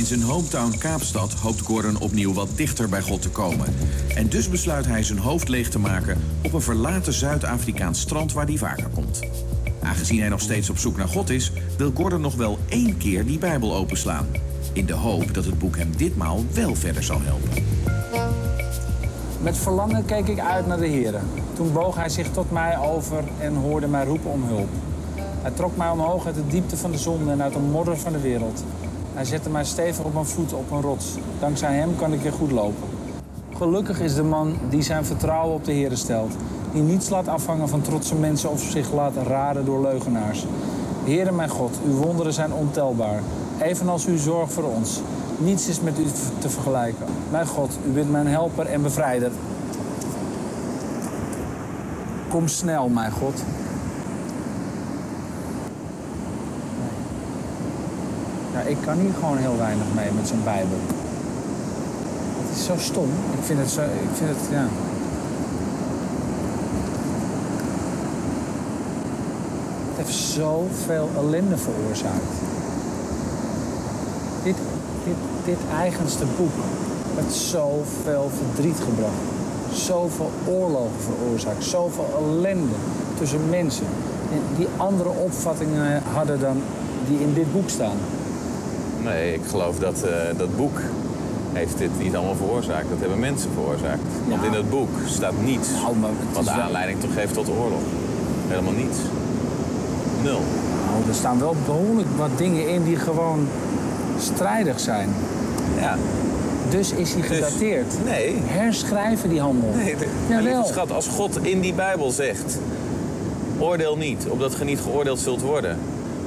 In zijn hometown Kaapstad hoopt Gordon opnieuw wat dichter bij God te komen. En dus besluit hij zijn hoofd leeg te maken op een verlaten Zuid-Afrikaans strand waar hij vaker komt. Aangezien hij nog steeds op zoek naar God is, wil Gordon nog wel één keer die Bijbel openslaan. In de hoop dat het boek hem ditmaal wel verder zal helpen. Met verlangen keek ik uit naar de Heer. Toen boog hij zich tot mij over en hoorde mij roepen om hulp. Hij trok mij omhoog uit de diepte van de zon en uit de modder van de wereld. Hij zette mij stevig op mijn voet op een rots. Dankzij hem kan ik weer goed lopen. Gelukkig is de man die zijn vertrouwen op de Heer stelt. Die niets laat afhangen van trotse mensen of zich laat raden door leugenaars. Heere mijn God, uw wonderen zijn ontelbaar. Evenals uw zorg voor ons. Niets is met u te vergelijken. Mijn God, u bent mijn helper en bevrijder. Kom snel, mijn God. Ik kan hier gewoon heel weinig mee met zo'n Bijbel. Het is zo stom. Ik vind het zo. Ik vind het, ja. Het heeft zoveel ellende veroorzaakt. Dit, dit, dit eigenste boek heeft zoveel verdriet gebracht. Zoveel oorlogen veroorzaakt. Zoveel ellende tussen mensen. Die andere opvattingen hadden dan die in dit boek staan. Nee, ik geloof dat uh, dat boek heeft dit niet allemaal veroorzaakt. Dat hebben mensen veroorzaakt. Want in dat boek staat niets Nou, wat de aanleiding toch geeft tot oorlog. Helemaal niets. Nul. Nou, er staan wel behoorlijk wat dingen in die gewoon strijdig zijn. Ja. Dus is hij Dus- gedateerd. Nee. Herschrijven die handel. Nee, de, Jawel. schat, als God in die Bijbel zegt... oordeel niet, opdat ge niet geoordeeld zult worden...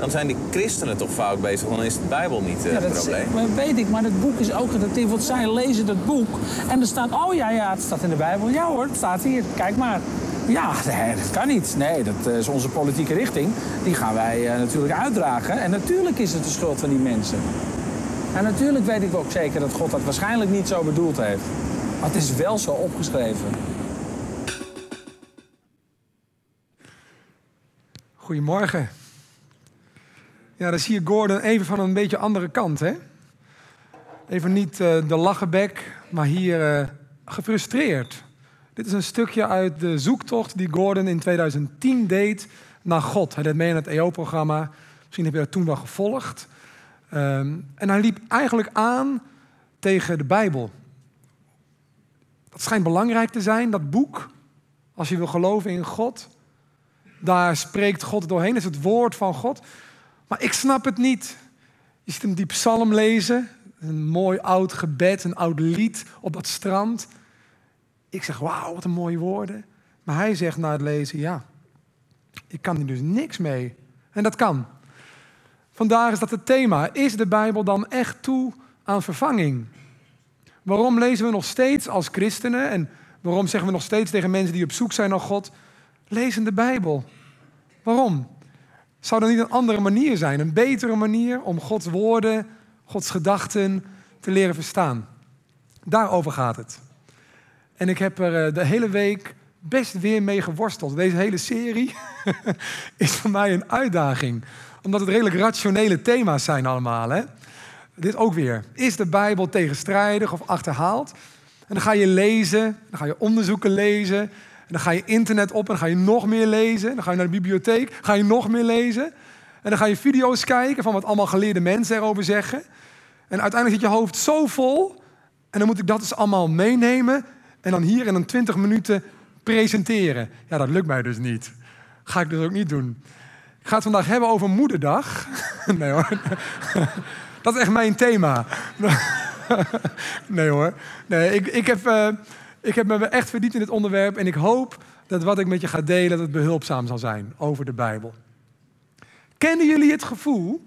dan zijn die christenen toch fout bezig. Dan is de Bijbel niet eh, Ja, het dat is- probleem. maar weet ik, maar het boek is ook gedateerd. Want zij lezen het boek en er staat, oh ja, ja, het staat in de Bijbel. Ja hoor, het staat hier, kijk maar. Ja, nee, dat kan niet. Nee, dat eh, is onze politieke richting. Die gaan wij eh, natuurlijk uitdragen. En natuurlijk is het de schuld van die mensen. En natuurlijk weet ik ook zeker dat God dat waarschijnlijk niet zo bedoeld heeft. Maar het is wel zo opgeschreven. Goedemorgen. Ja, dan zie je Gordon even van een beetje andere kant, hè? Even niet eh, de lachenbek, maar hier eh, gefrustreerd. Dit is een stukje uit de zoektocht die Gordon in 2010 deed naar God. Hij deed mee aan het EO-programma. Misschien heb je dat toen wel gevolgd. Ehm, en hij liep eigenlijk aan tegen de Bijbel. Dat schijnt belangrijk te zijn, dat boek. Als je wil geloven in God. Daar spreekt God doorheen, dat is het woord van God. Maar ik snap het niet. Je ziet hem die psalm lezen, een mooi oud gebed, een oud lied op dat strand. Ik zeg, wauw, wat een mooie woorden. Maar hij zegt na het lezen, ja, ik kan hier dus niks mee. En dat kan. Vandaar is dat het thema. Is de Bijbel dan echt toe aan vervanging? Waarom lezen we nog steeds als christenen en waarom zeggen we nog steeds tegen mensen die op zoek zijn naar God, lezen de Bijbel? Waarom? Zou er niet een andere manier zijn, een betere manier om Gods woorden, Gods gedachten te leren verstaan? Daarover gaat het. En ik heb er eh, de hele week best weer mee geworsteld. Deze hele serie is voor mij een uitdaging. Omdat het redelijk rationele thema's zijn allemaal. Hè? Dit ook weer. Is de Bijbel tegenstrijdig of achterhaald? En dan ga je lezen, dan ga je onderzoeken lezen. Dan ga je internet op en dan ga je nog meer lezen. Dan ga je naar de bibliotheek, ga je nog meer lezen. En dan ga je video's kijken van wat allemaal geleerde mensen erover zeggen. En uiteindelijk zit je hoofd zo vol. En dan moet ik dat dus allemaal meenemen. En dan hier in een 20 minuten presenteren. Ja, dat lukt mij dus niet. Ga ik dus ook niet doen. Ik ga het vandaag hebben over Moederdag. Nee hoor. Dat is echt mijn thema. Nee hoor. Nee, ik, ik, heb, eh, ik heb me echt verdiept in het onderwerp. En ik hoop dat wat ik met je ga delen, dat het behulpzaam zal zijn over de Bijbel. Kennen jullie het gevoel,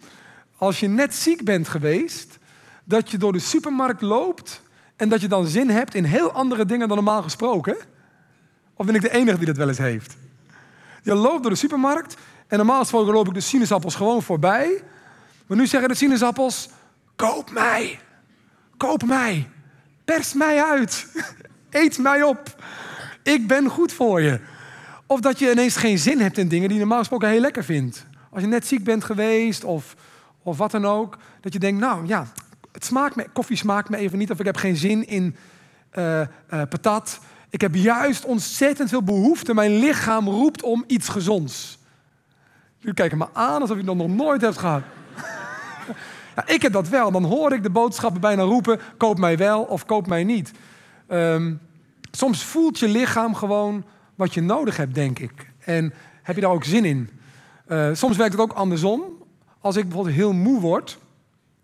als je net ziek bent geweest, dat je door de supermarkt loopt en dat je dan zin hebt in heel andere dingen dan normaal gesproken? Of ben ik de enige die dat wel eens heeft? Je loopt door de supermarkt en normaal gesproken loop ik de sinaasappels gewoon voorbij. Maar nu zeggen de sinaasappels, koop mij, koop mij, pers mij uit, eet mij op. Ik ben goed voor je. Of dat je ineens geen zin hebt in dingen die je normaal gesproken heel lekker vindt. Als je net ziek bent geweest of, of wat dan ook. Dat je denkt, nou ja, het smaakt me, koffie smaakt me even niet of ik heb geen zin in uh, uh, patat. Ik heb juist ontzettend veel behoefte. Mijn lichaam roept om iets gezonds. Jullie kijken me aan alsof je dat nog nooit hebt gehad. ja, ik heb dat wel. Dan hoor ik de boodschappen bijna roepen: koop mij wel of koop mij niet. Um, soms voelt je lichaam gewoon wat je nodig hebt, denk ik. En heb je daar ook zin in. Uh, soms werkt het ook andersom. Als ik bijvoorbeeld heel moe word,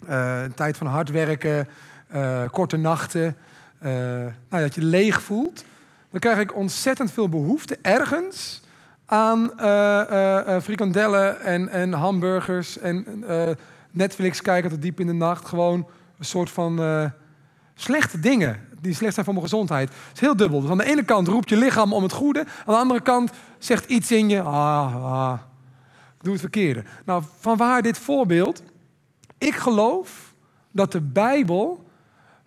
uh, een tijd van hard werken, uh, korte nachten, nou, dat je leeg voelt, dan krijg ik ontzettend veel behoefte ergens aan frikandellen en, en hamburgers en Netflix kijken tot diep in de nacht. Gewoon een soort van slechte dingen die slecht zijn voor mijn gezondheid. Het is heel dubbel. Dus aan de ene kant roept je lichaam om het goede. Aan de andere kant zegt iets in je, ah, ah doe het verkeerde. Nou, van waar dit voorbeeld? Ik geloof dat de Bijbel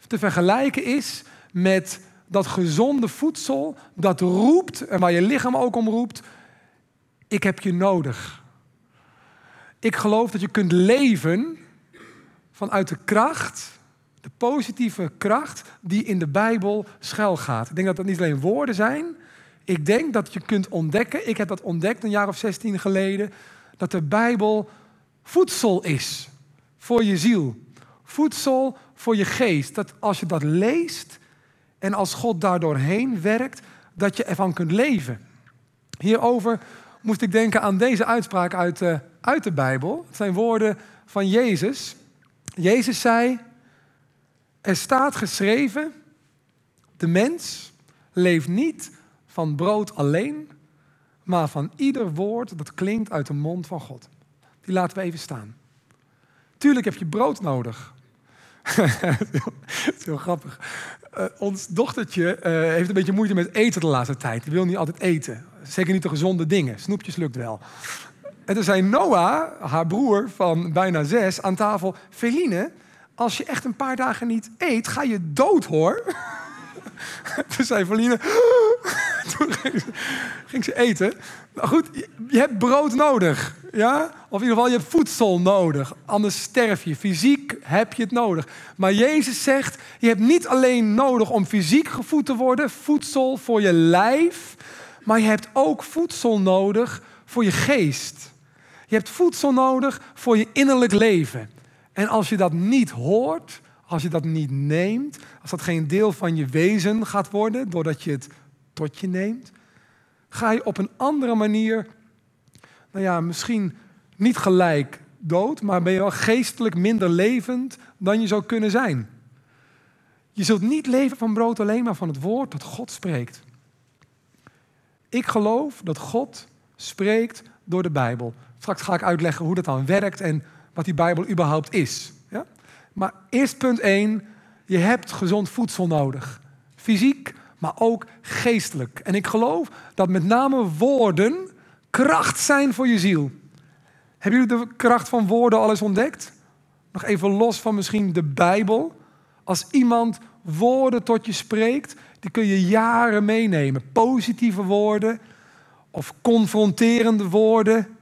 te vergelijken is met dat gezonde voedsel dat roept en waar je lichaam ook om roept, ik heb je nodig. Ik geloof dat je kunt leven vanuit de kracht de positieve kracht die in de Bijbel schuilgaat. Ik denk dat dat niet alleen woorden zijn. Ik denk dat je kunt ontdekken, ik heb dat ontdekt een jaar of 16 geleden, dat de Bijbel voedsel is voor je ziel. Voedsel voor je geest. Dat als je dat leest en als God daardoorheen werkt, dat je ervan kunt leven. Hierover moest ik denken aan deze uitspraak uit, uh, uit de Bijbel. Het zijn woorden van Jezus. Jezus zei, er staat geschreven, de mens leeft niet van brood alleen, maar van ieder woord dat klinkt uit de mond van God. Die laten we even staan. Tuurlijk heb je brood nodig. Het is heel grappig. Uh, ons dochtertje uh, heeft een beetje moeite met eten de laatste tijd. Die wil niet altijd eten. Zeker niet de gezonde dingen. Snoepjes lukt wel. En toen zei Noah, haar broer van bijna zes, aan tafel... Feline, als je echt een paar dagen niet eet, ga je dood hoor. Toen zei Verline, toen ging ze, eten. Nou goed, je, hebt brood nodig. Ja? Of in ieder geval, je hebt voedsel nodig. Anders sterf je. Fysiek heb je het nodig. Maar Jezus zegt, je hebt niet alleen nodig om fysiek gevoed te worden, voedsel voor je lijf, maar je hebt ook voedsel nodig voor je geest. Je hebt voedsel nodig voor je innerlijk leven. En als je dat niet hoort, als je dat niet neemt, als dat geen deel van je wezen gaat worden, doordat je het tot je neemt, ga je op een andere manier, nou ja, misschien niet gelijk dood, maar ben je wel geestelijk minder levend dan je zou kunnen zijn. Je zult niet leven van brood alleen, maar van het woord dat God spreekt. Ik geloof dat God spreekt door de Bijbel. Straks ga ik uitleggen hoe dat dan werkt en wat die Bijbel überhaupt is. Ja? Maar eerst punt 1, je hebt gezond voedsel nodig. Fysiek, maar ook geestelijk. En ik geloof dat met name woorden kracht zijn voor je ziel. Hebben jullie de kracht van woorden al eens ontdekt? Nog even los van misschien de Bijbel. Als iemand woorden tot je spreekt, die kun je jaren meenemen. Positieve woorden of confronterende woorden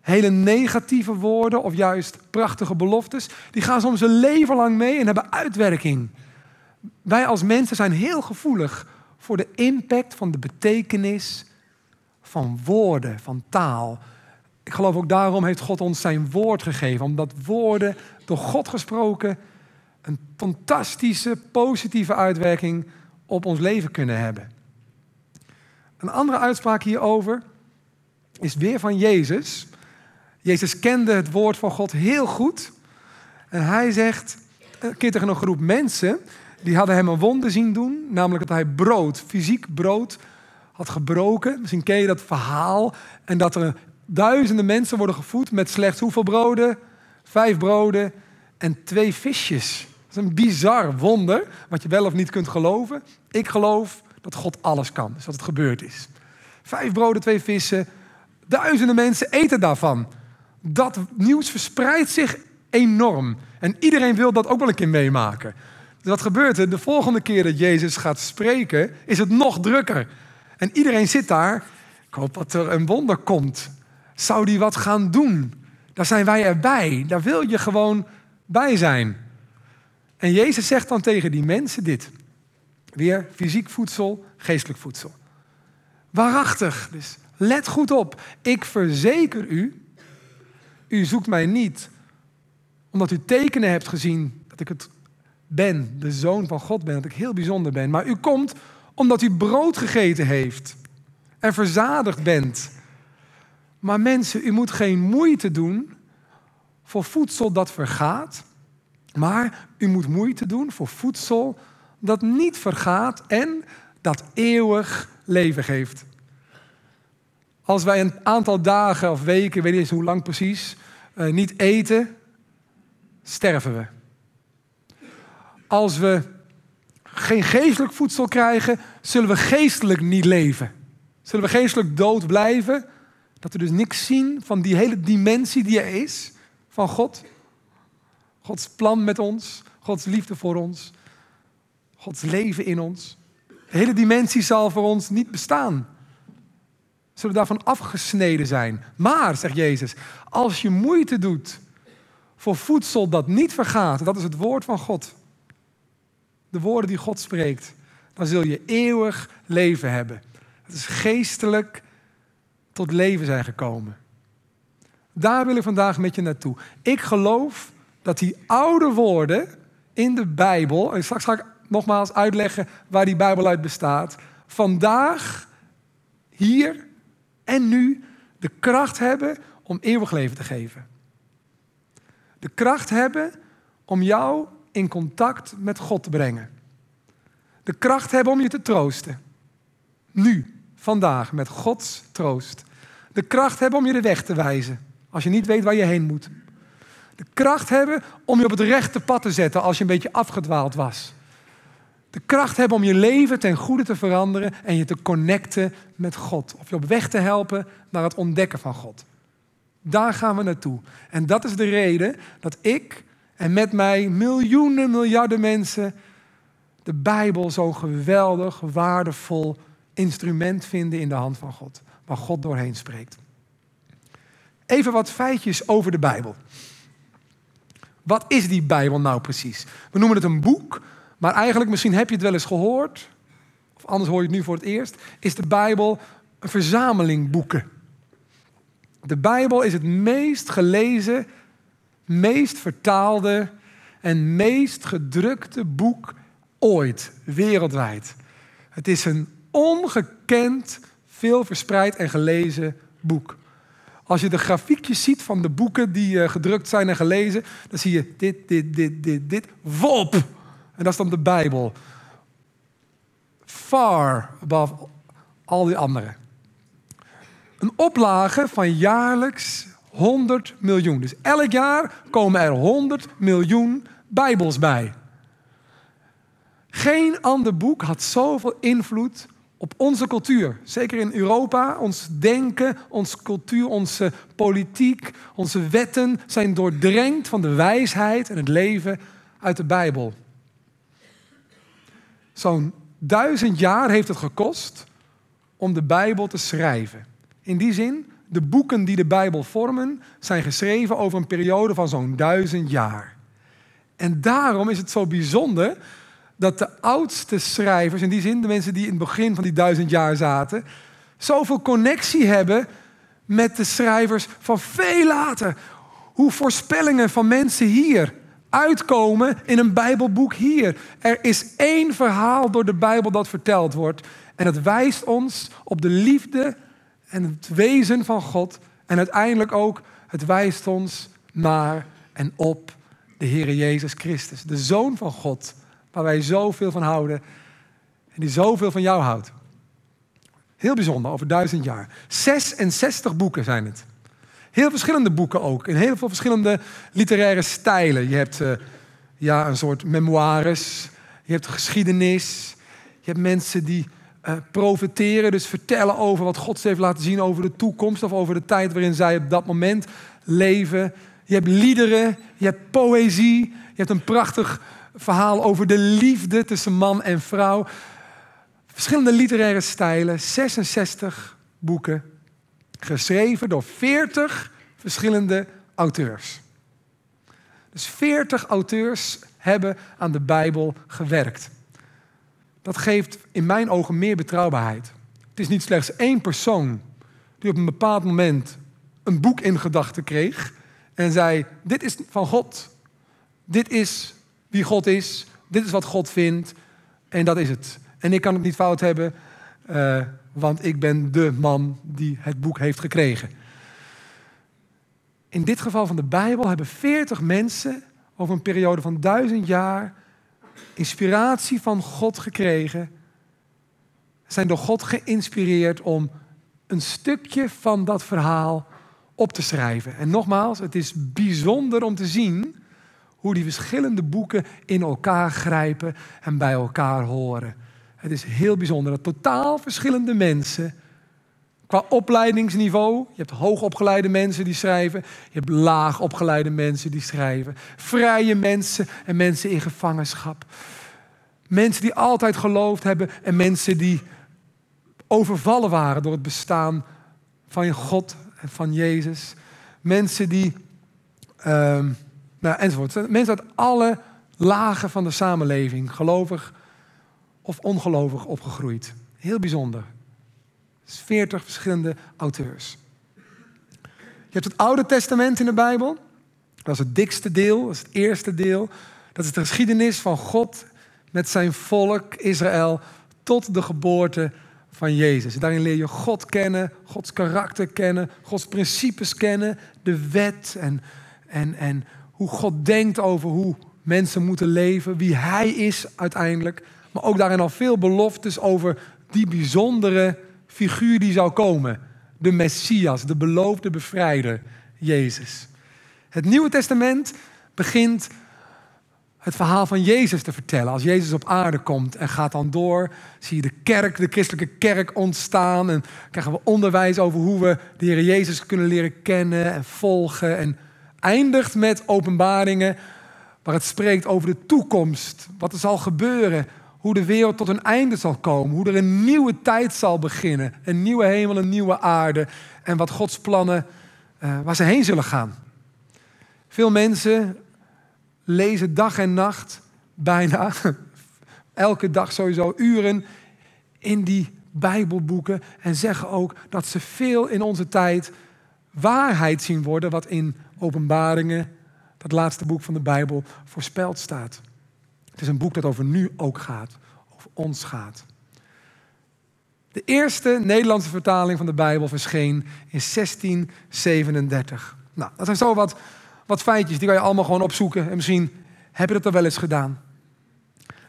hele negatieve woorden of juist prachtige beloftes, die gaan soms een leven lang mee en hebben uitwerking. Wij als mensen zijn heel gevoelig voor de impact van de betekenis van woorden, van taal. Ik geloof ook daarom heeft God ons zijn woord gegeven, omdat woorden door God gesproken een fantastische, positieve uitwerking op ons leven kunnen hebben. Een andere uitspraak hierover is weer van Jezus. Jezus kende het woord van God heel goed. En hij zegt een keer tegen een groep mensen, die hadden hem een wonder zien doen, namelijk dat hij brood, fysiek brood, had gebroken. Misschien ken je dat verhaal. En dat er duizenden mensen worden gevoed met slechts hoeveel broden? Vijf broden en twee visjes. Dat is een bizar wonder, wat je wel of niet kunt geloven. Ik geloof dat God alles kan, dus dat het gebeurd is. Vijf broden, twee vissen. Duizenden mensen eten daarvan dat nieuws verspreidt zich enorm. En iedereen wil dat ook wel een keer meemaken. Dus wat gebeurt er? De volgende keer dat Jezus gaat spreken, is het nog drukker. En iedereen zit daar. Ik hoop dat er een wonder komt. Zou die wat gaan doen? Daar zijn wij erbij. Daar wil je gewoon bij zijn. En Jezus zegt dan tegen die mensen dit. Weer fysiek voedsel, geestelijk voedsel. Waarachtig, dus let goed op. Ik verzeker u, u zoekt mij niet omdat u tekenen hebt gezien dat ik het ben, de zoon van God ben, dat ik heel bijzonder ben. Maar u komt omdat u brood gegeten heeft en verzadigd bent. Maar mensen, u moet geen moeite doen voor voedsel dat vergaat, maar u moet moeite doen voor voedsel dat niet vergaat en dat eeuwig leven geeft. Als wij een aantal dagen of weken, weet niet eens hoe lang precies, uh, niet eten, sterven we. Als we geen geestelijk voedsel krijgen, zullen we geestelijk niet leven. Zullen we geestelijk dood blijven? Dat we dus niks zien van die hele dimensie die er is van God. Gods plan met ons, Gods liefde voor ons, Gods leven in ons. De hele dimensie zal voor ons niet bestaan. Zullen daarvan afgesneden zijn. Maar, zegt Jezus, als je moeite doet voor voedsel dat niet vergaat, dat is het woord van God. De woorden die God spreekt, dan zul je eeuwig leven hebben. Het is geestelijk tot leven zijn gekomen. Daar wil ik vandaag met je naartoe. Ik geloof dat die oude woorden in de Bijbel, en straks ga ik nogmaals uitleggen waar die Bijbel uit bestaat, vandaag, hier en nu de kracht hebben om eeuwig leven te geven. De kracht hebben om jou in contact met God te brengen. De kracht hebben om je te troosten. Nu, vandaag, met Gods troost. De kracht hebben om je de weg te wijzen als je niet weet waar je heen moet. De kracht hebben om je op het rechte pad te zetten als je een beetje afgedwaald was. De kracht hebben om je leven ten goede te veranderen en je te connecten met God. Of je op weg te helpen naar het ontdekken van God. Daar gaan we naartoe. En dat is de reden dat ik en met mij miljoenen, miljarden mensen de Bijbel zo'n geweldig, waardevol instrument vinden in de hand van God. Waar God doorheen spreekt. Even wat feitjes over de Bijbel. Wat is die Bijbel nou precies? We noemen het een boek, maar eigenlijk, misschien heb je het wel eens gehoord, of anders hoor je het nu voor het eerst, is de Bijbel een verzameling boeken. De Bijbel is het meest gelezen, meest vertaalde en meest gedrukte boek ooit, wereldwijd. Het is een ongekend, veel verspreid en gelezen boek. Als je de grafiekjes ziet van de boeken die eh, gedrukt zijn en gelezen, dan zie je dit, dit, dit, dit, dit, wop. En dat is dan de Bijbel. Far above al die anderen. Een oplage van jaarlijks 100 miljoen. Dus elk jaar komen er 100 miljoen Bijbels bij. Geen ander boek had zoveel invloed op onze cultuur. Zeker in Europa, ons denken, onze cultuur, onze politiek, onze wetten zijn doordrenkt van de wijsheid en het leven uit de Bijbel. Zo'n duizend jaar heeft het gekost om de Bijbel te schrijven. In die zin, de boeken die de Bijbel vormen, zijn geschreven over een periode van zo'n duizend jaar. En daarom is het zo bijzonder dat de oudste schrijvers, in die zin de mensen die in het begin van die duizend jaar zaten, zoveel connectie hebben met de schrijvers van veel later. Hoe voorspellingen van mensen hier uitkomen in een Bijbelboek hier. Er is één verhaal door de Bijbel dat verteld wordt. En het wijst ons op de liefde en het wezen van God. En uiteindelijk ook, het wijst ons naar en op de Heer Jezus Christus, de Zoon van God waar wij zoveel van houden en die zoveel van jou houdt. Heel bijzonder, over duizend jaar. 66 boeken zijn het. Heel verschillende boeken ook, in heel veel verschillende literaire stijlen. Je hebt uh, ja, een soort memoires, je hebt geschiedenis, je hebt mensen die uh, profeteren, dus vertellen over wat God ze heeft laten zien over de toekomst of over de tijd waarin zij op dat moment leven. Je hebt liederen, je hebt poëzie, je hebt een prachtig verhaal over de liefde tussen man en vrouw. Verschillende literaire stijlen, 66 boeken, geschreven door 40 verschillende auteurs. Dus 40 auteurs hebben aan de Bijbel gewerkt. Dat geeft in mijn ogen meer betrouwbaarheid. Het is niet slechts één persoon die op een bepaald moment een boek in gedachten kreeg en zei: Dit is van God. Dit is wie God is. Dit is wat God vindt. En dat is het. En ik kan het niet fout hebben, uh, want ik ben de man die het boek heeft gekregen. In dit geval van de Bijbel hebben 40 mensen over een periode van duizend jaar inspiratie van God gekregen. Zijn door God geïnspireerd om een stukje van dat verhaal op te schrijven. En nogmaals, het is bijzonder om te zien hoe die verschillende boeken in elkaar grijpen en bij elkaar horen. Het is heel bijzonder dat totaal verschillende mensen qua opleidingsniveau, je hebt hoogopgeleide mensen die schrijven, je hebt laagopgeleide mensen die schrijven, vrije mensen en mensen in gevangenschap. Mensen die altijd geloofd hebben en mensen die overvallen waren door het bestaan van God en van Jezus. Mensen die, um, nou, enzovoort. Mensen uit alle lagen van de samenleving, gelovig of ongelovig opgegroeid. Heel bijzonder. 40 verschillende auteurs. Je hebt het Oude Testament in de Bijbel. Dat is het dikste deel, dat is het eerste deel. Dat is de geschiedenis van God met zijn volk Israël tot de geboorte van Jezus. Daarin leer je God kennen, Gods karakter kennen, Gods principes kennen, de wet en, en, en hoe God denkt over hoe mensen moeten leven, wie Hij is uiteindelijk. Maar ook daarin al veel beloftes over die bijzondere figuur die zou komen. De Messias, de beloofde bevrijder, Jezus. Het Nieuwe Testament begint het verhaal van Jezus te vertellen. Als Jezus op aarde komt en gaat dan door, zie je de kerk, de christelijke kerk ontstaan. En krijgen we onderwijs over hoe we de Heer Jezus kunnen leren kennen en volgen. En eindigt met openbaringen waar het spreekt over de toekomst. Wat er zal gebeuren. Hoe de wereld tot een einde zal komen. Hoe er een nieuwe tijd zal beginnen. Een nieuwe hemel, een nieuwe aarde. En wat Gods plannen, uh, waar ze heen zullen gaan. Veel mensen lezen dag en nacht, bijna, elke dag sowieso uren in die Bijbelboeken en zeggen ook dat ze veel in onze tijd waarheid zien worden wat in Openbaringen, dat laatste boek van de Bijbel, voorspeld staat. Het is een boek dat over nu ook gaat, over ons gaat. De eerste Nederlandse vertaling van de Bijbel verscheen in 1637. Nou, dat zijn zo wat wat feitjes, die kan je allemaal gewoon opzoeken. En misschien heb je dat er wel eens gedaan.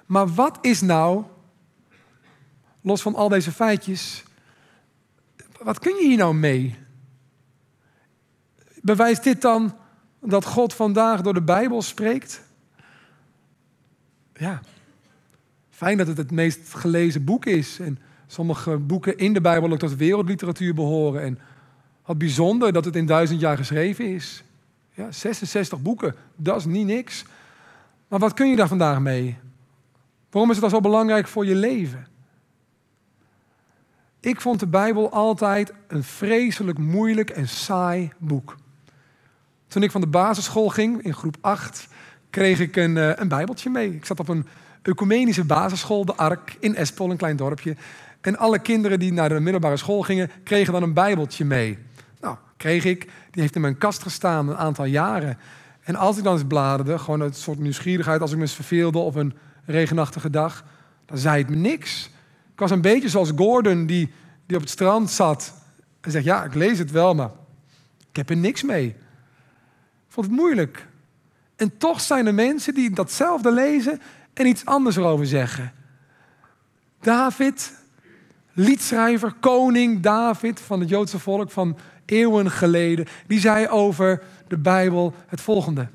Maar wat is nou, los van al deze feitjes, wat kun je hier nou mee? Bewijst dit dan dat God vandaag door de Bijbel spreekt? Ja, fijn dat het het meest gelezen boek is. En sommige boeken in de Bijbel ook tot wereldliteratuur behoren. En wat bijzonder dat het in duizend jaar geschreven is. Ja, 66 boeken, dat is niet niks. Maar wat kun je daar vandaag mee? Waarom is het dan zo belangrijk voor je leven? Ik vond de Bijbel altijd een vreselijk moeilijk en saai boek. Toen ik van de basisschool ging, in groep 8, kreeg ik een, eh, een Bijbeltje mee. Ik zat op een ecumenische basisschool, de Ark, in Espel, een klein dorpje. En alle kinderen die naar de middelbare school gingen, kregen dan een Bijbeltje mee. Nou, kreeg ik. Die heeft in mijn kast gestaan een aantal jaren. En als ik dan eens bladerde, gewoon een soort nieuwsgierigheid, als ik me eens verveelde op een regenachtige dag, dan zei het me niks. Ik was een beetje zoals Gordon, die, die op het strand zat en zegt: Ja, ik lees het wel, maar ik heb er niks mee. Ik vond het moeilijk. En toch zijn er mensen die datzelfde lezen en iets anders erover zeggen. David, liedschrijver, koning David van het Joodse volk van eeuwen geleden, die zei over de Bijbel het volgende.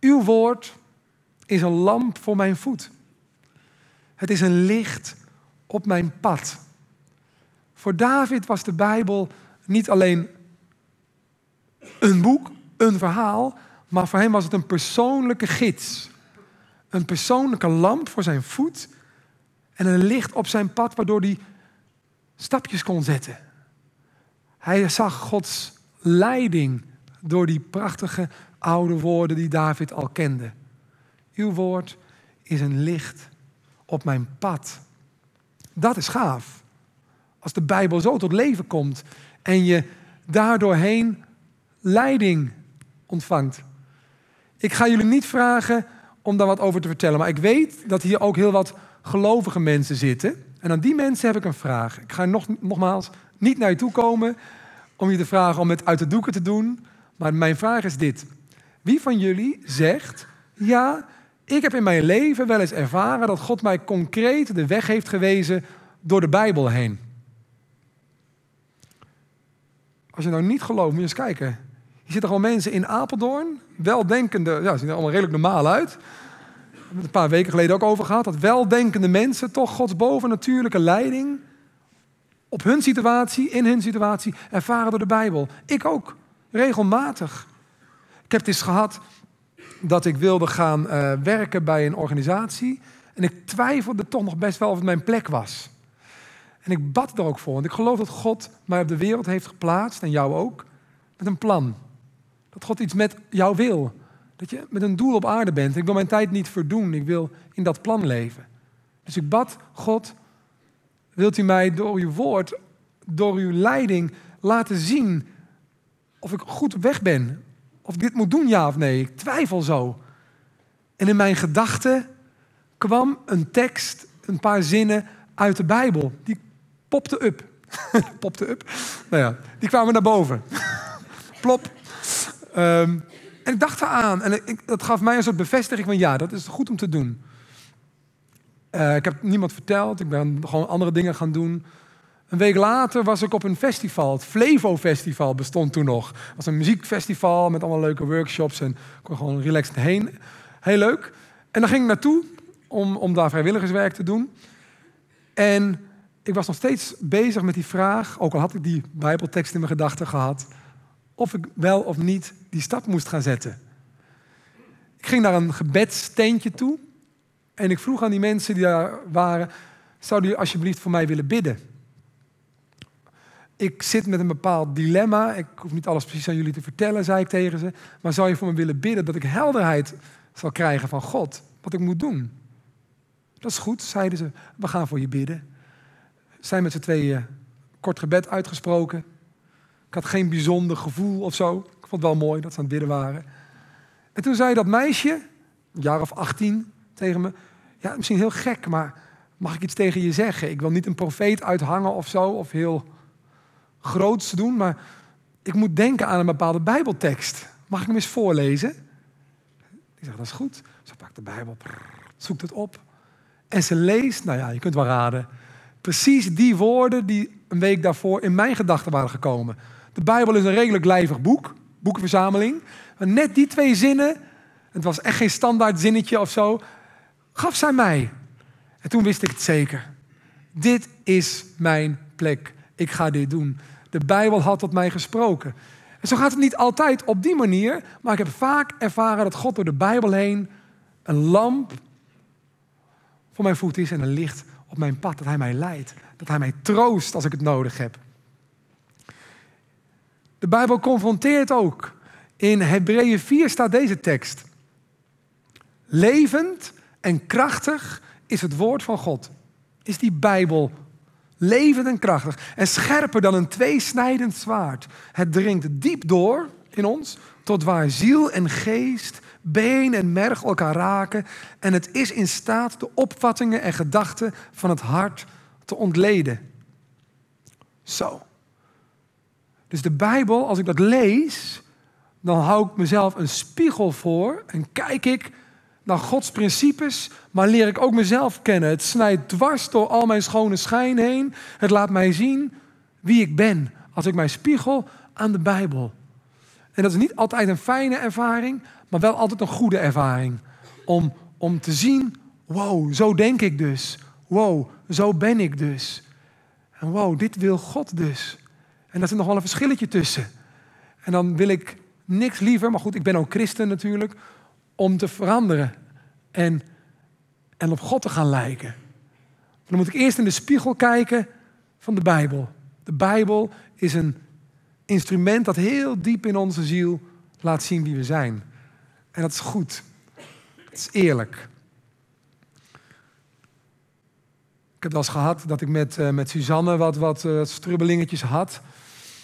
Uw woord is een lamp voor mijn voet. Het is een licht op mijn pad. Voor David was de Bijbel niet alleen een boek, een verhaal, maar voor hem was het een persoonlijke gids. Een persoonlijke lamp voor zijn voet en een licht op zijn pad waardoor hij stapjes kon zetten. Hij zag Gods leiding door die prachtige oude woorden die David al kende. Uw woord is een licht op mijn pad. Dat is gaaf. Als de Bijbel zo tot leven komt en je daardoorheen leiding ontvangt. Ik ga jullie niet vragen om daar wat over te vertellen, maar ik weet dat hier ook heel wat gelovige mensen zitten. En aan die mensen heb ik een vraag. Ik ga nog, nogmaals niet naar je toe komen om je te vragen om het uit de doeken te doen. Maar mijn vraag is dit. Wie van jullie zegt, ja, ik heb in mijn leven wel eens ervaren dat God mij concreet de weg heeft gewezen door de Bijbel heen? Als je nou niet gelooft, moet je eens kijken. Hier zitten gewoon mensen in Apeldoorn, weldenkende, ja, ze zien er allemaal redelijk normaal uit. We hebben het een paar weken geleden ook over gehad, dat weldenkende mensen toch Gods bovennatuurlijke leiding op hun situatie, in hun situatie, ervaren door de Bijbel. Ik ook, regelmatig. Ik heb het eens gehad dat ik wilde gaan uh, werken bij een organisatie. En ik twijfelde toch nog best wel of het mijn plek was. En ik bad er ook voor. Want ik geloof dat God mij op de wereld heeft geplaatst, en jou ook, met een plan. Dat God iets met jou wil. Dat je met een doel op aarde bent. Ik wil mijn tijd niet verdoen. Ik wil in dat plan leven. Dus ik bad God, wilt u mij door uw woord, door uw leiding laten zien of ik goed op weg ben? Of ik dit moet doen, ja of nee? Ik twijfel zo. En in mijn gedachten kwam een tekst, een paar zinnen uit de Bijbel. Die popte up. popte up? Nou ja, die kwamen naar boven. Plop. Um, en ik dacht eraan. En ik, dat gaf mij een soort bevestiging van ja, dat is goed om te doen. Uh, ik heb niemand verteld. Ik ben gewoon andere dingen gaan doen. Een week later was ik op een festival. Het Flevo Festival bestond toen nog. Het was een muziekfestival met allemaal leuke workshops. En ik kon gewoon relaxed heen. Heel leuk. En dan ging ik naartoe om, om daar vrijwilligerswerk te doen. En ik was nog steeds bezig met die vraag, ook al had ik die Bijbeltekst in mijn gedachten gehad, of ik wel of niet die stap moest gaan zetten. Ik ging naar een gebedsteentje toe en ik vroeg aan die mensen die daar waren, zouden jullie alsjeblieft voor mij willen bidden? Ik zit met een bepaald dilemma. Ik hoef niet alles precies aan jullie te vertellen, zei ik tegen ze. Maar zou je voor me willen bidden dat ik helderheid zal krijgen van God? Wat ik moet doen? Dat is goed, zeiden ze. We gaan voor je bidden. Zijn met z'n tweeën kort gebed uitgesproken. Ik had geen bijzonder gevoel of zo. Ik vond het wel mooi dat ze aan het bidden waren. En toen zei dat meisje, een jaar of 18, tegen me: Ja, misschien heel gek, maar mag ik iets tegen je zeggen? Ik wil niet een profeet uithangen of zo, of heel groots doen, maar ik moet denken aan een bepaalde Bijbeltekst. Mag ik hem eens voorlezen? Ik zeg, dat is goed. Ze pakt de Bijbel, zoekt het op. En ze leest, nou ja, je kunt wel raden, precies die woorden die een week daarvoor in mijn gedachten waren gekomen. De Bijbel is een redelijk lijvig boek, boekenverzameling. Maar net die twee zinnen, het was echt geen standaard zinnetje of zo, gaf zij mij. En toen wist ik het zeker. Dit is mijn plek. Ik ga dit doen. De Bijbel had tot mij gesproken. En zo gaat het niet altijd op die manier, maar ik heb vaak ervaren dat God door de Bijbel heen een lamp voor mijn voet is en een licht op mijn pad. Dat Hij mij leidt. Dat Hij mij troost als ik het nodig heb. De Bijbel confronteert ook. In Hebreeën 4 staat deze tekst. Levend en krachtig is het woord van God. Is die Bijbel levend en krachtig en scherper dan een tweesnijdend zwaard. Het dringt diep door in ons tot waar ziel en geest, been en merg elkaar raken en het is in staat de opvattingen en gedachten van het hart te ontleden. Zo. Dus de Bijbel, als ik dat lees, dan hou ik mezelf een spiegel voor en kijk ik naar Gods principes, maar leer ik ook mezelf kennen. Het snijdt dwars door al mijn schone schijn heen. Het laat mij zien wie ik ben als ik mij spiegel aan de Bijbel. En dat is niet altijd een fijne ervaring, maar wel altijd een goede ervaring. Om, om te zien, wow, zo denk ik dus. Wow, zo ben ik dus. En wow, dit wil God dus. En daar zit nog wel een verschilletje tussen. En dan wil ik niks liever, maar goed, ik ben ook christen natuurlijk, om te veranderen en, en op God te gaan lijken. Dan moet ik eerst in de spiegel kijken van de Bijbel. De Bijbel is een instrument dat heel diep in onze ziel laat zien wie we zijn. En dat is goed. Het is eerlijk. Ik heb wel eens gehad dat ik met, uh, met Suzanne wat, wat uh, strubbelingetjes had.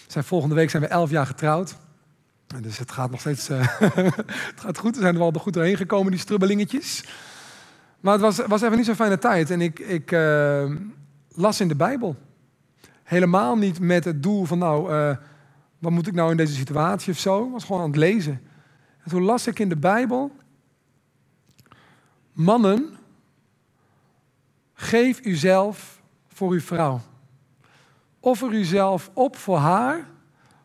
Zijn, volgende week zijn we elf jaar getrouwd. Dus het gaat nog steeds uh, het gaat goed. We zijn er wel goed doorheen gekomen, die strubbelingetjes. Maar het was, was even niet zo'n fijne tijd. En ik, ik las in de Bijbel. Helemaal niet met het doel van, nou, wat moet ik nou in deze situatie of zo. Ik was gewoon aan het lezen. En toen las ik in de Bijbel. Mannen, geef uzelf voor uw vrouw. Offer uzelf op voor haar,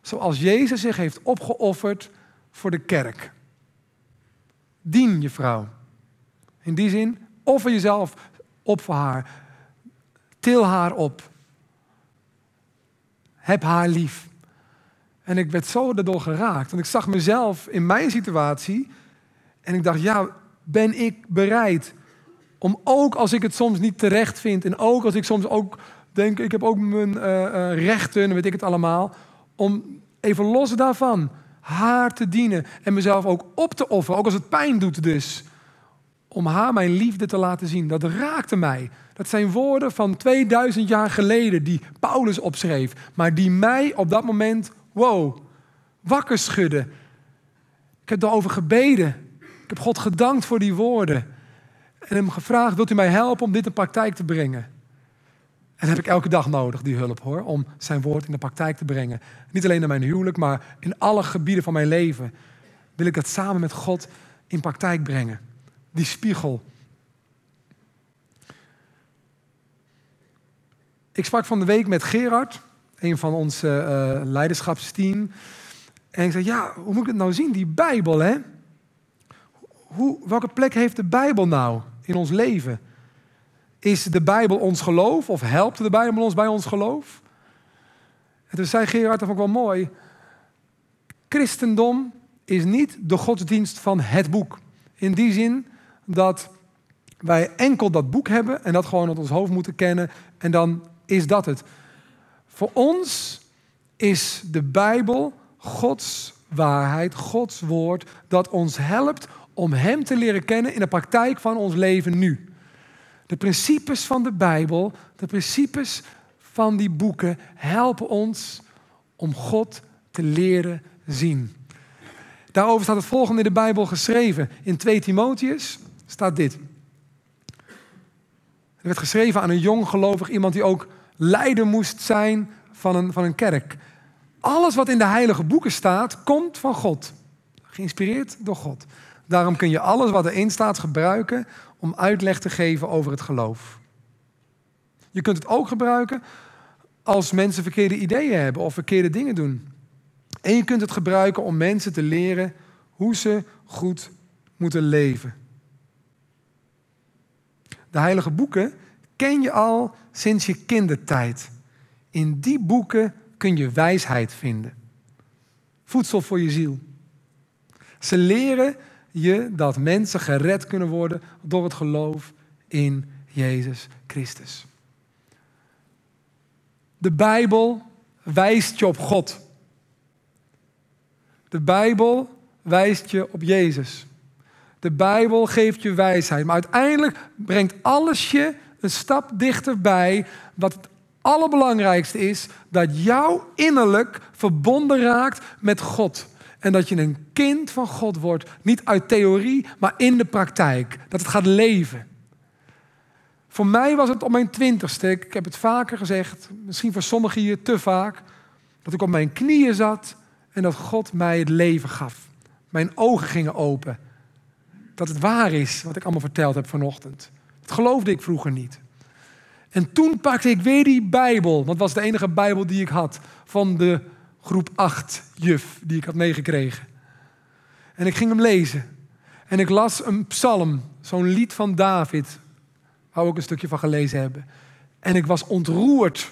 zoals Jezus zich heeft opgeofferd voor de kerk. Dien je vrouw. In die zin, offer jezelf op voor haar. Til haar op. Heb haar lief. En ik werd zo daardoor geraakt. Want ik zag mezelf in mijn situatie. En ik dacht, ja, ben ik bereid om ook als ik het soms niet terecht vind. En ook als ik soms ook denk, ik heb ook mijn uh, rechten, weet ik het allemaal. Om even los daarvan haar te dienen. En mezelf ook op te offeren. Ook als het pijn doet dus. Om haar mijn liefde te laten zien. Dat raakte mij. Dat zijn woorden van 2000 jaar geleden die Paulus opschreef. Maar die mij op dat moment wow, wakker schudden. Ik heb erover gebeden. Ik heb God gedankt voor die woorden. En hem gevraagd, wilt u mij helpen om dit in praktijk te brengen? En heb ik elke dag nodig, die hulp hoor, om zijn woord in de praktijk te brengen. Niet alleen in mijn huwelijk, maar in alle gebieden van mijn leven wil ik dat samen met God in praktijk brengen. Die spiegel. Ik sprak van de week met Gerard een van onze uh, leiderschapsteam. En ik zei, ja, hoe moet ik het nou zien? Die Bijbel, hè? Hoe, welke plek heeft de Bijbel nou in ons leven? Is de Bijbel ons geloof of helpt de Bijbel ons bij ons geloof? En toen zei Gerard, dat vond ik wel mooi. Christendom is niet de godsdienst van het boek. In die zin dat wij enkel dat boek hebben en dat gewoon uit ons hoofd moeten kennen en dan is dat het. Voor ons is de Bijbel Gods waarheid, Gods woord, dat ons helpt om Hem te leren kennen in de praktijk van ons leven nu. De principes van de Bijbel, de principes van die boeken helpen ons om God te leren zien. Daarover staat het volgende in de Bijbel geschreven. In 2 Timotheus staat dit. Er werd geschreven aan een jong gelovig, iemand die ook leider moest zijn van een, van een kerk. Alles wat in de heilige boeken staat, komt van God. Geïnspireerd door God. Daarom kun je alles wat erin staat gebruiken om uitleg te geven over het geloof. Je kunt het ook gebruiken als mensen verkeerde ideeën hebben of verkeerde dingen doen. En je kunt het gebruiken om mensen te leren hoe ze goed moeten leven. De heilige boeken ken je al sinds je kindertijd. In die boeken kun je wijsheid vinden. Voedsel voor je ziel. Ze leren je dat mensen gered kunnen worden door het geloof in Jezus Christus. De Bijbel wijst je op God. De Bijbel wijst je op Jezus. De Bijbel geeft je wijsheid. Maar uiteindelijk brengt alles je een stap dichterbij wat het allerbelangrijkste is dat jou innerlijk verbonden raakt met God. En dat je een kind van God wordt, niet uit theorie, maar in de praktijk. Dat het gaat leven. Voor mij was het op mijn twintigste, ik heb het vaker gezegd, misschien voor sommigen hier te vaak, dat ik op mijn knieën zat en dat God mij het leven gaf. Mijn ogen gingen open. Dat het waar is wat ik allemaal verteld heb vanochtend. Dat geloofde ik vroeger niet. En toen pakte ik weer die Bijbel, want het was de enige Bijbel die ik had van de groep 8 juf die ik had meegekregen. En ik ging hem lezen. En ik las een psalm, zo'n lied van David, waar we ook een stukje van gelezen hebben. En ik was ontroerd,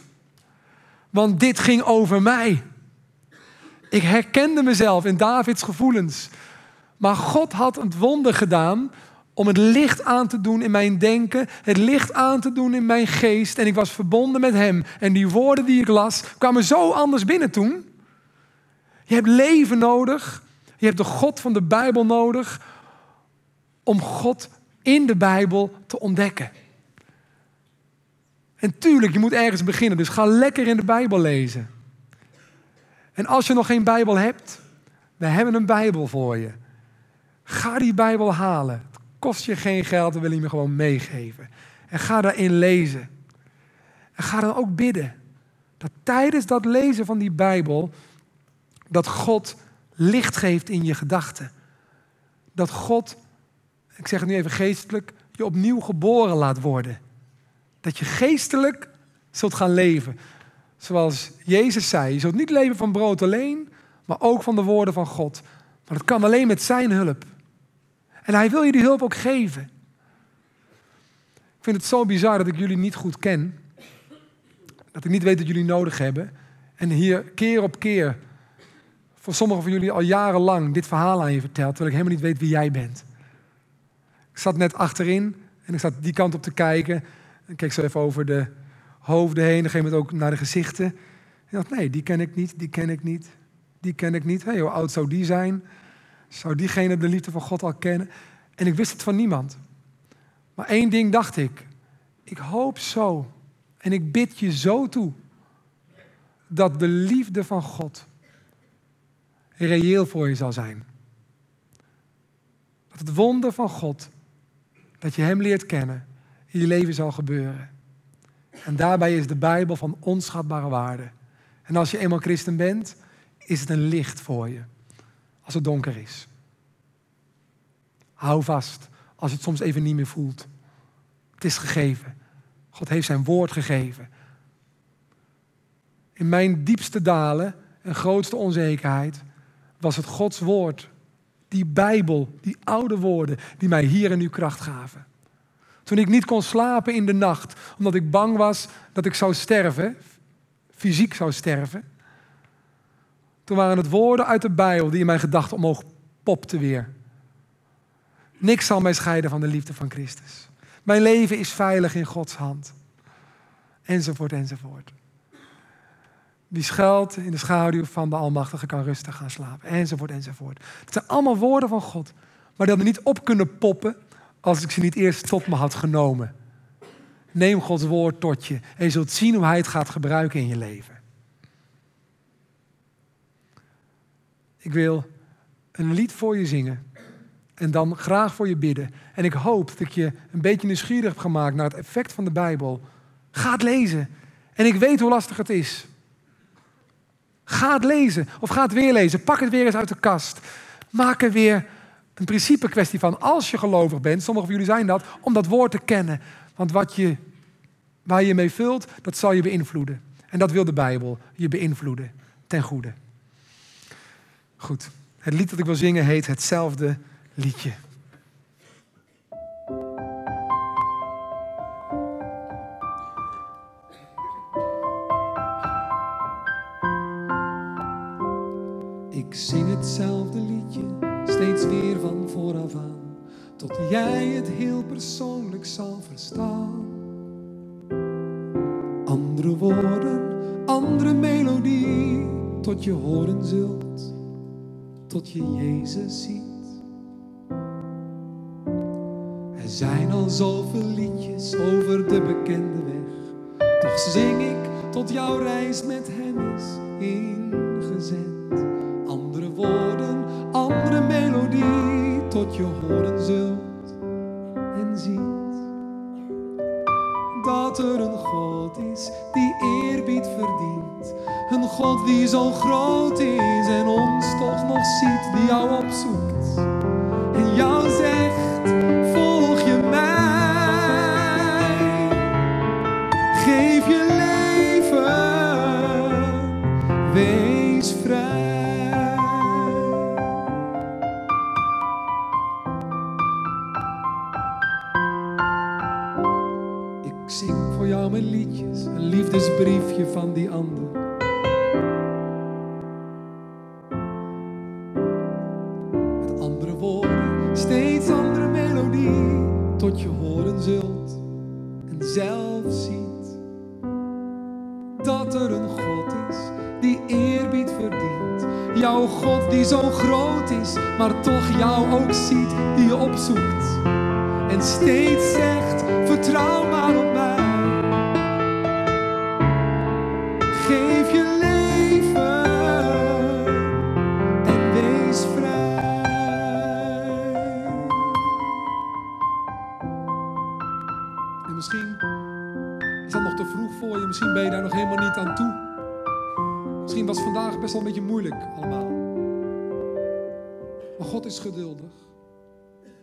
want dit ging over mij. Ik herkende mezelf in Davids gevoelens. Maar God had het wonder gedaan om het licht aan te doen in mijn denken, het licht aan te doen in mijn geest. En ik was verbonden met Hem. En die woorden die ik las kwamen zo anders binnen toen. Je hebt leven nodig, Je hebt de God van de Bijbel nodig om God in de Bijbel te ontdekken. En tuurlijk, je moet ergens beginnen, dus ga lekker in de Bijbel lezen. En als je nog geen Bijbel hebt, we hebben een Bijbel voor je. Ga die Bijbel halen. Het kost je geen geld, dan wil je me gewoon meegeven. En ga daarin lezen. En ga dan ook bidden. Dat tijdens dat lezen van die Bijbel, dat God licht geeft in je gedachten. Dat God, ik zeg het nu even geestelijk, je opnieuw geboren laat worden. Dat je geestelijk zult gaan leven. Zoals Jezus zei, je zult niet leven van brood alleen, maar ook van de woorden van God. Maar dat kan alleen met zijn hulp. En hij wil je die hulp ook geven. Ik vind het zo bizar dat ik jullie niet goed ken. Dat ik niet weet dat jullie nodig hebben. En hier keer op keer, voor sommigen van jullie al jarenlang, dit verhaal aan je vertelt, terwijl ik helemaal niet weet wie jij bent. Ik zat net achterin en ik zat die kant op te kijken. En keek zo even over de hoofden heen. Dan ging het ook naar de gezichten. En ik dacht, nee, die ken ik niet, die ken ik niet, die ken ik niet. Hey, hoe oud zou die zijn? Zou diegene de liefde van God al kennen? En ik wist het van niemand. Maar één ding dacht ik. Ik hoop zo en ik bid je zo toe dat de liefde van God reëel voor je zal zijn. Dat het wonder van God, dat je Hem leert kennen, in je leven zal gebeuren. En daarbij is de Bijbel van onschatbare waarde. En als je eenmaal christen bent, is het een licht voor je als het donker is. Hou vast als het soms even niet meer voelt. Het is gegeven. God heeft zijn woord gegeven. In mijn diepste dalen en grootste onzekerheid was het Gods woord, die Bijbel, die oude woorden, die mij hier en nu kracht gaven. Toen ik niet kon slapen in de nacht, omdat ik bang was dat ik zou sterven, fysiek zou sterven. Toen waren het woorden uit de Bijbel die in mijn gedachten omhoog popten weer. Niks zal mij scheiden van de liefde van Christus. Mijn leven is veilig in Gods hand. Enzovoort, enzovoort. Wie schuilt in de schaduw van de Almachtige kan rustig gaan slapen. Enzovoort, enzovoort. Het zijn allemaal woorden van God. Maar die hadden niet op kunnen poppen als ik ze niet eerst tot me had genomen. Neem Gods woord tot je en je zult zien hoe Hij het gaat gebruiken in je leven. Ik wil een lied voor je zingen en dan graag voor je bidden. En ik hoop dat ik je een beetje nieuwsgierig heb gemaakt naar het effect van de Bijbel. Ga het lezen. En ik weet hoe lastig het is. Ga het lezen of ga het weer lezen. Pak het weer eens uit de kast. Maak er weer een principe kwestie van. Als je gelovig bent, sommigen van jullie zijn dat, om dat woord te kennen. Want wat je, waar je mee vult, dat zal je beïnvloeden. En dat wil de Bijbel je beïnvloeden ten goede. Goed. Het lied dat ik wil zingen heet Hetzelfde liedje. Zing hetzelfde liedje, steeds weer van vooraf aan, tot jij het heel persoonlijk zal verstaan. Andere woorden, andere melodie, tot je horen zult, tot je Jezus ziet. Er zijn al zoveel liedjes over de bekende weg, toch zing ik tot jouw reis met hem is ingezet je horen zult en ziet dat er een God is die eerbied verdient. Een God die zo groot is en ons toch nog ziet, die jou opzoekt jou mijn liedjes, een liefdesbriefje van die ander. Met andere woorden, steeds andere melodie, tot je horen zult en zelf ziet dat er een God is die eerbied verdient. Jou jouw God die zo groot is, maar toch jou ook ziet, die je opzoekt. En steeds zegt, vertrouw maar op Geduldig.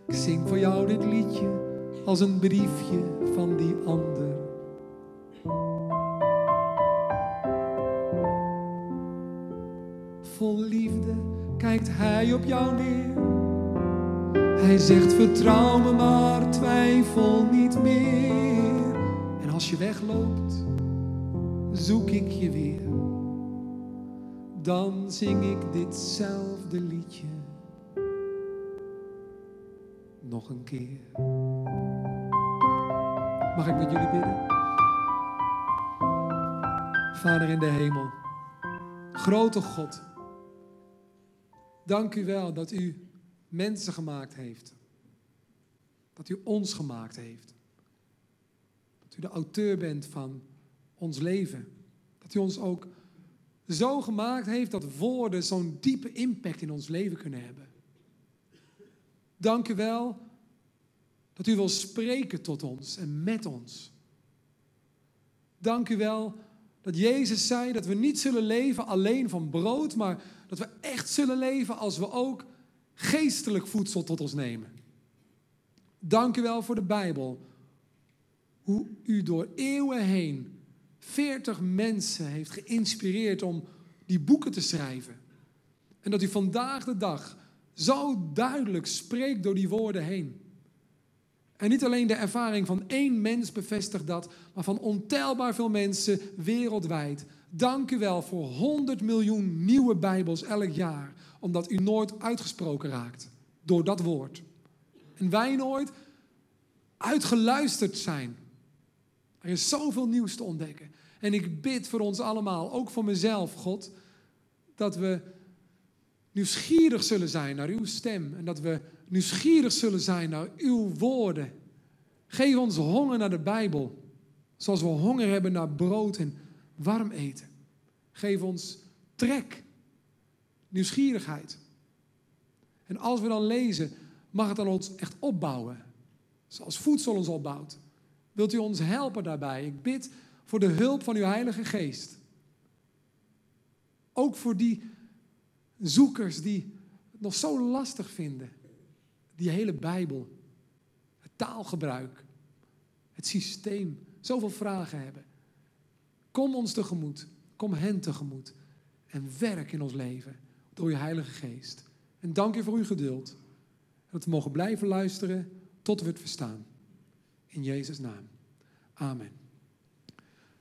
Ik zing voor jou dit liedje als een briefje van die ander. Vol liefde kijkt hij op jou neer. Hij zegt vertrouw me maar, twijfel niet meer. En als je wegloopt, zoek ik je weer. Dan zing ik ditzelfde liedje nog een keer. Mag ik met jullie bidden? Vader in de hemel, grote God, dank u wel dat u mensen gemaakt heeft. Dat u ons gemaakt heeft. Dat u de auteur bent van ons leven. Dat u ons ook zo gemaakt heeft dat woorden zo'n diepe impact in ons leven kunnen hebben. Dank u wel dat u wil spreken tot ons en met ons. Dank u wel dat Jezus zei dat we niet zullen leven alleen van brood, maar dat we echt zullen leven als we ook geestelijk voedsel tot ons nemen. Dank u wel voor de Bijbel. Hoe u door eeuwen heen 40 mensen heeft geïnspireerd om die boeken te schrijven. En dat u vandaag de dag zo duidelijk spreekt door die woorden heen. En niet alleen de ervaring van één mens bevestigt dat, maar van ontelbaar veel mensen wereldwijd. Dank u wel voor 100 miljoen nieuwe Bijbels elk jaar, omdat u nooit uitgesproken raakt door dat woord. En wij nooit uitgeluisterd zijn. Er is zoveel nieuws te ontdekken. En ik bid voor ons allemaal, ook voor mezelf, God, dat we nieuwsgierig zullen zijn naar uw stem en dat we nieuwsgierig zullen zijn naar uw woorden. Geef ons honger naar de Bijbel, zoals we honger hebben naar brood en warm eten. Geef ons trek, nieuwsgierigheid. En als we dan lezen, mag het dan ons echt opbouwen, zoals voedsel ons opbouwt. Wilt u ons helpen daarbij? Ik bid voor de hulp van uw Heilige Geest. Ook voor die zoekers die het nog zo lastig vinden. Die hele Bijbel, het taalgebruik, het systeem, zoveel vragen hebben. Kom ons tegemoet, kom hen tegemoet en werk in ons leven door uw Heilige Geest. En dank u voor uw geduld. Dat we mogen blijven luisteren tot we het verstaan. In Jezus' naam. Amen.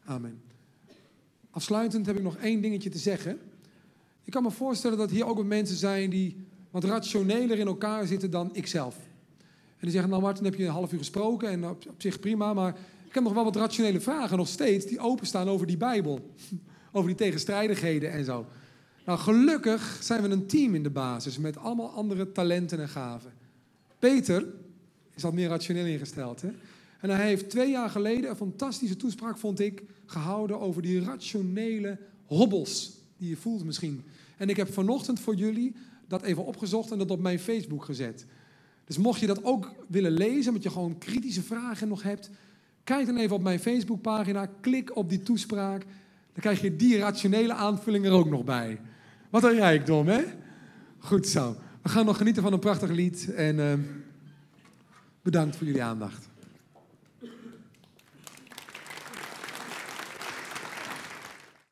Amen. Afsluitend heb ik nog één dingetje te zeggen. Ik kan me voorstellen dat hier ook wat mensen zijn die wat rationeler in elkaar zitten dan ikzelf. En die zeggen, nou Martin, heb je een half uur gesproken en op, zich prima, maar ik heb nog wel wat rationele vragen nog steeds die openstaan over die Bijbel. Over die tegenstrijdigheden en zo. Nou, gelukkig zijn we een team in de basis met allemaal andere talenten en gaven. Peter is wat meer rationeel ingesteld. Hè? En hij heeft twee jaar geleden een fantastische toespraak, vond ik, gehouden over die rationele hobbels die je voelt misschien. En ik heb vanochtend voor jullie dat even opgezocht en dat op mijn Facebook gezet. Dus mocht je dat ook willen lezen, omdat je gewoon kritische vragen nog hebt, kijk dan even op mijn Facebookpagina, klik op die toespraak. Dan krijg je die rationele aanvulling er ook nog bij. Wat een rijkdom, hè? Goed zo. We gaan nog genieten van een prachtig lied en uh, bedankt voor jullie aandacht.